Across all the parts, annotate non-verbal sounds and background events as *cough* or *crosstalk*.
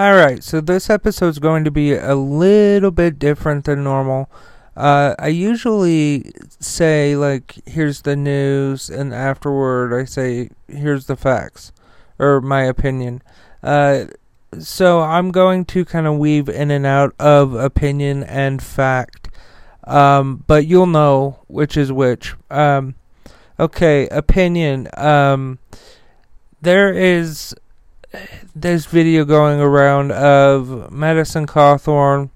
Alright, so this episode is going to be a little bit different than normal. Uh, I usually say, like, here's the news, and afterward I say, here's the facts, or my opinion. Uh, so I'm going to kind of weave in and out of opinion and fact, um, but you'll know which is which. Um, okay, opinion. Um, there is this video going around of Madison Cawthorn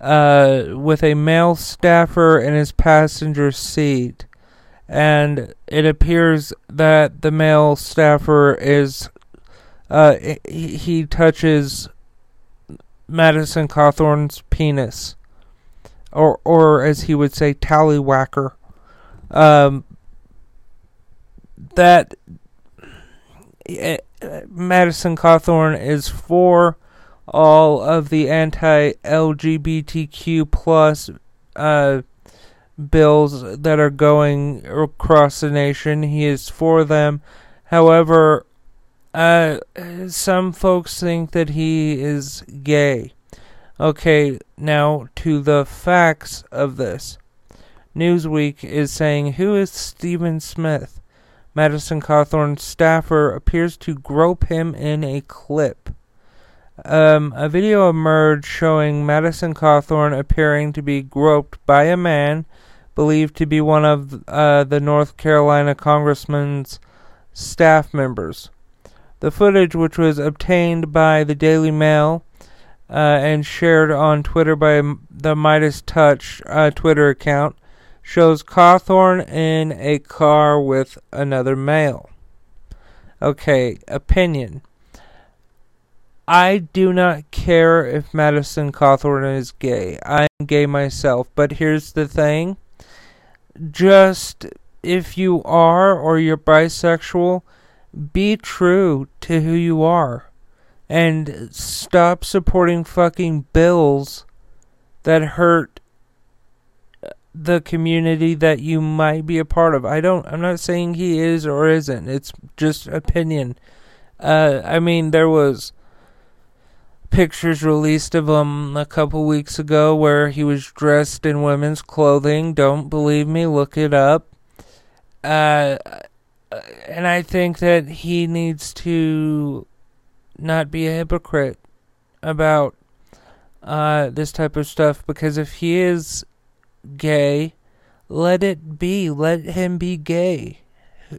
uh, with a male staffer in his passenger seat. And it appears that the male staffer is, uh, he, he touches Madison Cawthorn's penis. Or, or as he would say, tallywhacker. Um, that uh, Madison Cawthorn is for all of the anti-LGBTQ plus uh, bills that are going across the nation. He is for them. However, uh, some folks think that he is gay. Okay, now to the facts of this. Newsweek is saying, Who is Stephen Smith? Madison Cawthorn's staffer appears to grope him in a clip. Um, a video emerged showing Madison Cawthorn appearing to be groped by a man believed to be one of uh, the North Carolina congressman's staff members. The footage, which was obtained by the Daily Mail uh, and shared on Twitter by the MeidasTouch uh, Twitter account, shows Cawthorn in a car with another male. Okay, opinion. I do not care if Madison Cawthorn is gay. I'm gay myself, but here's the thing. Just if you are or you're bisexual, be true to who you are. And stop supporting fucking bills that hurt the community that you might be a part of. I don't I'm not saying he is or isn't. It's just opinion. Uh I mean there was pictures released of him a couple weeks ago where he was dressed in women's clothing. Don't believe me, look it up. Uh and I think that he needs to not be a hypocrite about uh, this type of stuff because if he is gay, let it be. Let him be gay.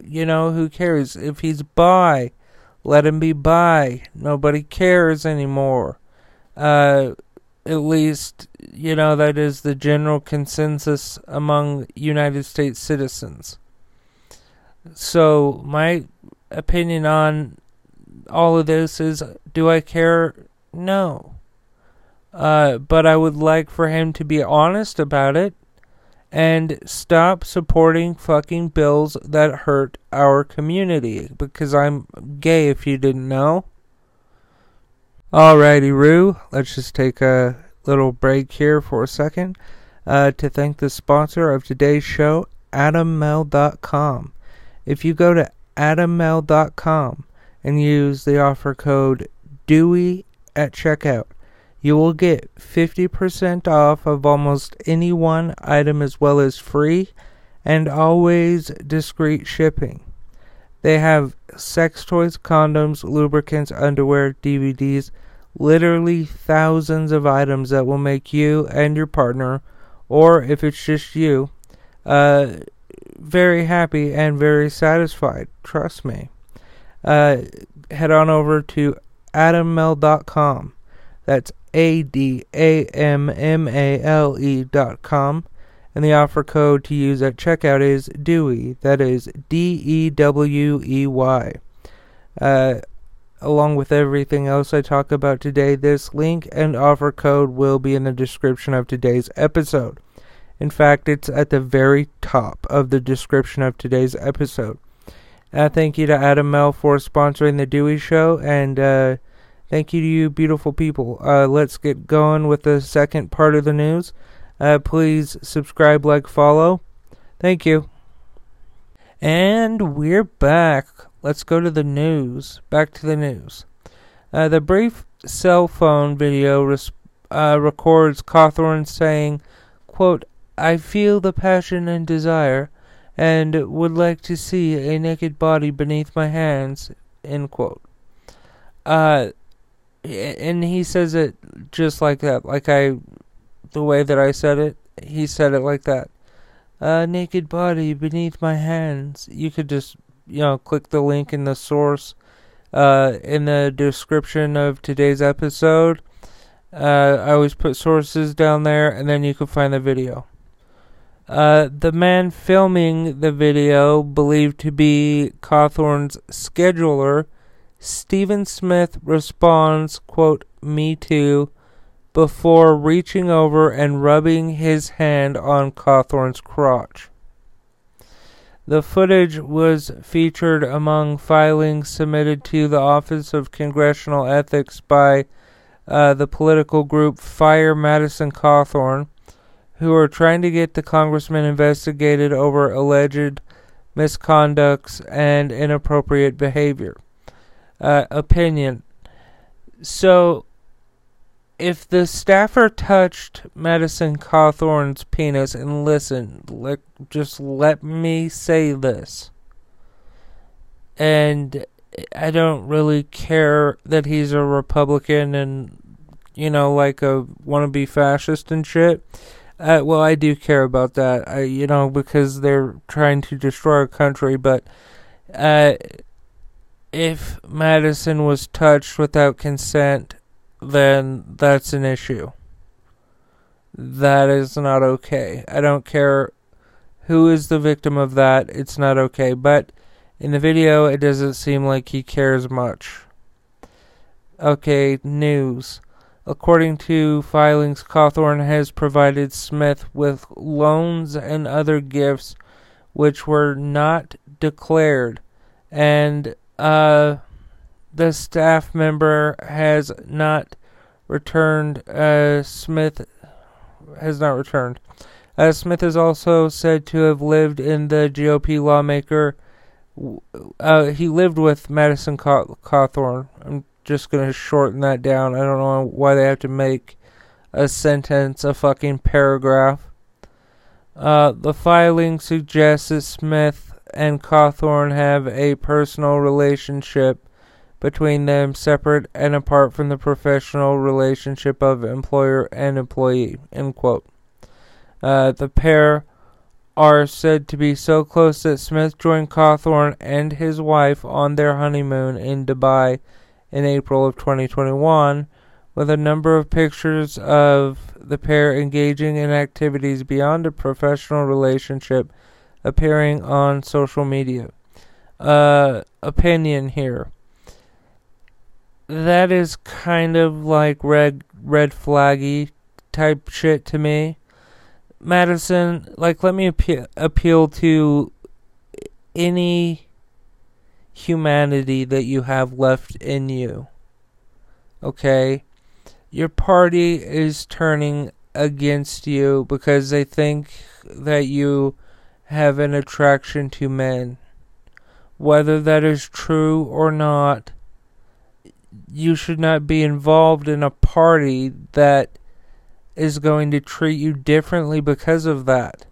You know, who cares? If he's bi, let him be bi. Nobody cares anymore. Uh, at least, you know, that is the general consensus among United States citizens. So, my opinion on all of this is do I care? No. Uh, but I would like for him to be honest about it and stop supporting fucking bills that hurt our community because I'm gay if you didn't know. Alrighty, Roo, let's just take a little break here for a second uh, to thank the sponsor of today's show, AdamMale.com. If you go to AdamMale.com and use the offer code DEWEY at checkout, you will get 50% off of almost any one item as well as free and always discreet shipping. They have sex toys, condoms, lubricants, underwear, DVDs, literally thousands of items that will make you and your partner, or if it's just you, uh, very happy and very satisfied. Trust me. Uh, head on over to adammale.com. That's A D A M M A L E dot com. And the offer code to use at checkout is DEWEY. That is D E W E Y. Uh, along with everything else I talk about today, this link and offer code will be in the description of today's episode. In fact, it's at the very top of the description of today's episode. Uh, thank you to Adam Male for sponsoring the Dewey Show, and uh, thank you to you, beautiful people. Uh, let's get going with the second part of the news. Uh, please subscribe, like, follow. Thank you. And we're back. Let's go to the news. Back to the news. Uh, the brief cell phone video res- uh, records Cawthorn saying, quote, I feel the passion and desire and would like to see a naked body beneath my hands. End quote. Uh, and he says it just like that, like I, the way that I said it. He said it like that. A naked body beneath my hands. You could just, you know, click the link in the source, uh, in the description of today's episode. Uh, I always put sources down there, and then you can find the video. Uh, the man filming the video, believed to be Cawthorn's scheduler, Stephen Smith, responds, quote, Me too, before reaching over and rubbing his hand on Cawthorn's crotch. The footage was featured among filings submitted to the Office of Congressional Ethics by uh, the political group Fire Madison Cawthorn who are trying to get the congressman investigated over alleged misconducts and inappropriate behavior. Uh, opinion. So, if the staffer touched Madison Cawthorn's penis, and listen, let, just let me say this. And I don't really care that he's a Republican and, you know, like a wannabe fascist and shit. Uh, well, I do care about that. I, you know, because they're trying to destroy our country. But uh, if Madison was touched without consent, then that's an issue. That is not okay. I don't care who is the victim of that. It's not okay. But in the video, it doesn't seem like he cares much. Okay, news. According to filings, Cawthorn has provided Smith with loans and other gifts which were not declared, and uh, the staff member has not returned. Uh, Smith has not returned. Uh, Smith is also said to have lived in the GOP lawmaker. Uh, he lived with Madison Cawthorn. I'm just gonna shorten that down. I don't know why they have to make a sentence a fucking paragraph. Uh, the filing suggests that Smith and Cawthorn have a personal relationship between them separate and apart from the professional relationship of employer and employee. End quote. Uh, the pair are said to be so close that Smith joined Cawthorn and his wife on their honeymoon in Dubai in April of 2021, with a number of pictures of the pair engaging in activities beyond a professional relationship appearing on social media. Uh, opinion here. That is kind of like red red flaggy type shit to me. Madison, like, let me appeal, appeal to any humanity that you have left in you. Okay? Your party is turning against you because they think that you have an attraction to men. Whether that is true or not, you should not be involved in a party that is going to treat you differently because of that.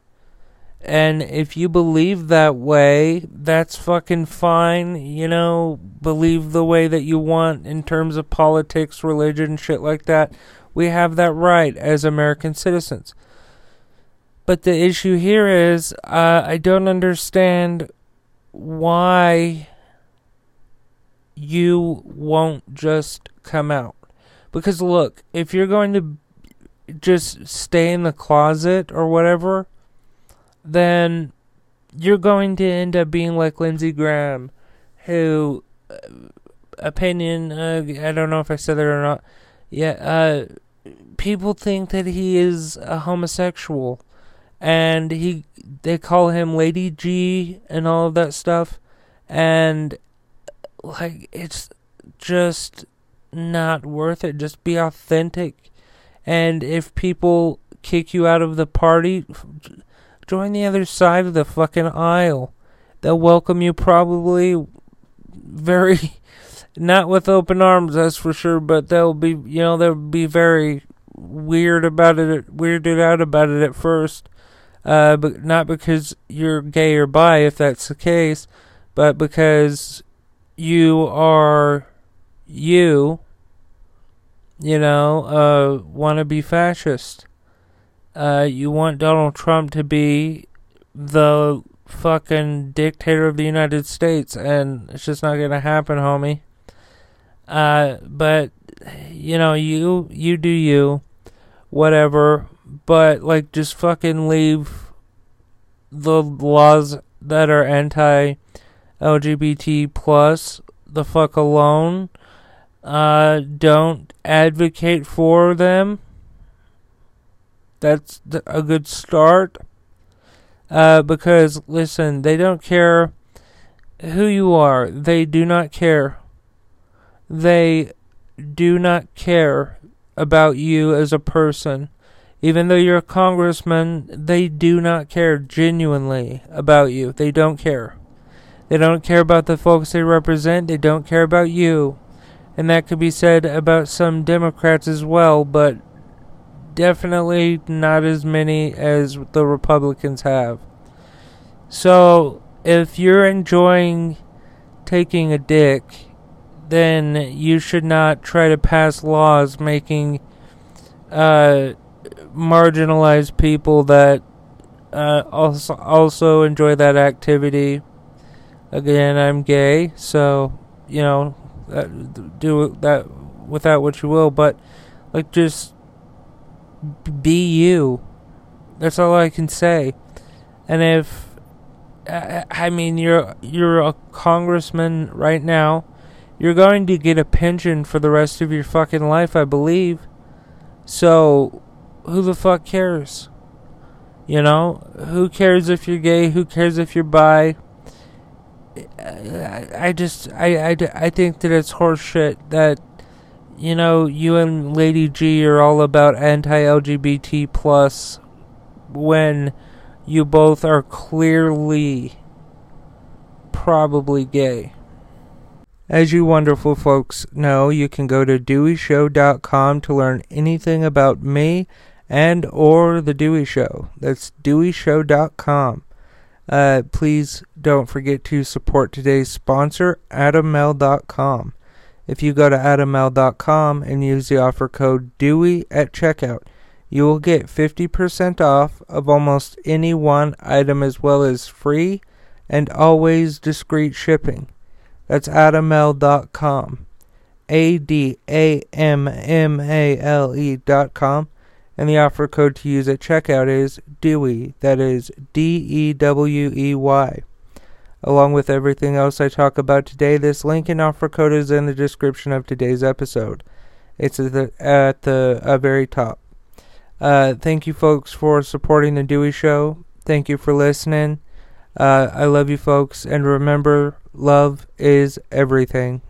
And if you believe that way, that's fucking fine. You know, believe the way that you want in terms of politics, religion, shit like that. We have that right as American citizens. But the issue here is, uh, I don't understand why you won't just come out. Because look, if you're going to just stay in the closet or whatever, then you're going to end up being like Lindsey Graham, who uh, opinion uh, I don't know if I said that or not. Yeah, uh, people think that he is a homosexual, and he they call him Lady G and all of that stuff, and like it's just not worth it. Just be authentic and if people kick you out of the party, join the other side of the fucking aisle. They'll welcome you probably very *laughs* not with open arms, that's for sure, but they'll be, you know, they'll be very weird about it, weirded out about it at first. Uh, but not because you're gay or bi, if that's the case, but because you are you you know, uh, want to be fascist. Uh, you want Donald Trump to be the fucking dictator of the United States, and it's just not gonna happen, homie. Uh, but you know, you you do you, whatever. But like, just fucking leave the laws that are anti LGBT plus the fuck alone uh, don't advocate for them. That's a good start. Uh, because, listen, they don't care who you are. They do not care. They do not care about you as a person. Even though you're a congressman, they do not care genuinely about you. They don't care. They don't care about the folks they represent. They don't care about you and that could be said about some Democrats as well, but definitely not as many as the Republicans have. So, if you're enjoying taking a dick, then you should not try to pass laws making uh, marginalized people that uh, also also enjoy that activity. Again, I'm gay, so you know that, do that without what you will, but like just be you. That's all I can say. And if I mean you're you're a congressman right now, you're going to get a pension for the rest of your fucking life, I believe. So who the fuck cares? You know, who cares if you're gay? Who cares if you're bi? I just I, I, I think that it's horseshit that you know you and Lady G are all about anti-LGBT plus when you both are clearly probably gay. As you wonderful folks know, you can go to deweyshow.com to learn anything about me and or the Dewey Show. That's deweyshow.com. Uh, please don't forget to support today's sponsor, AdamMale.com. If you go to AdamMale.com and use the offer code DEWEY at checkout, you will get 50% off of almost any one item as well as free and always discreet shipping. That's AdamMale.com. A D A M M A L E.com. And the offer code to use at checkout is DEWEY. That is D E W E Y. Along with everything else I talk about today, this link and offer code is in the description of today's episode. It's at the, at the uh, very top. Uh, thank you, folks, for supporting the Dewey Show. Thank you for listening. Uh, I love you, folks, and remember, love is everything.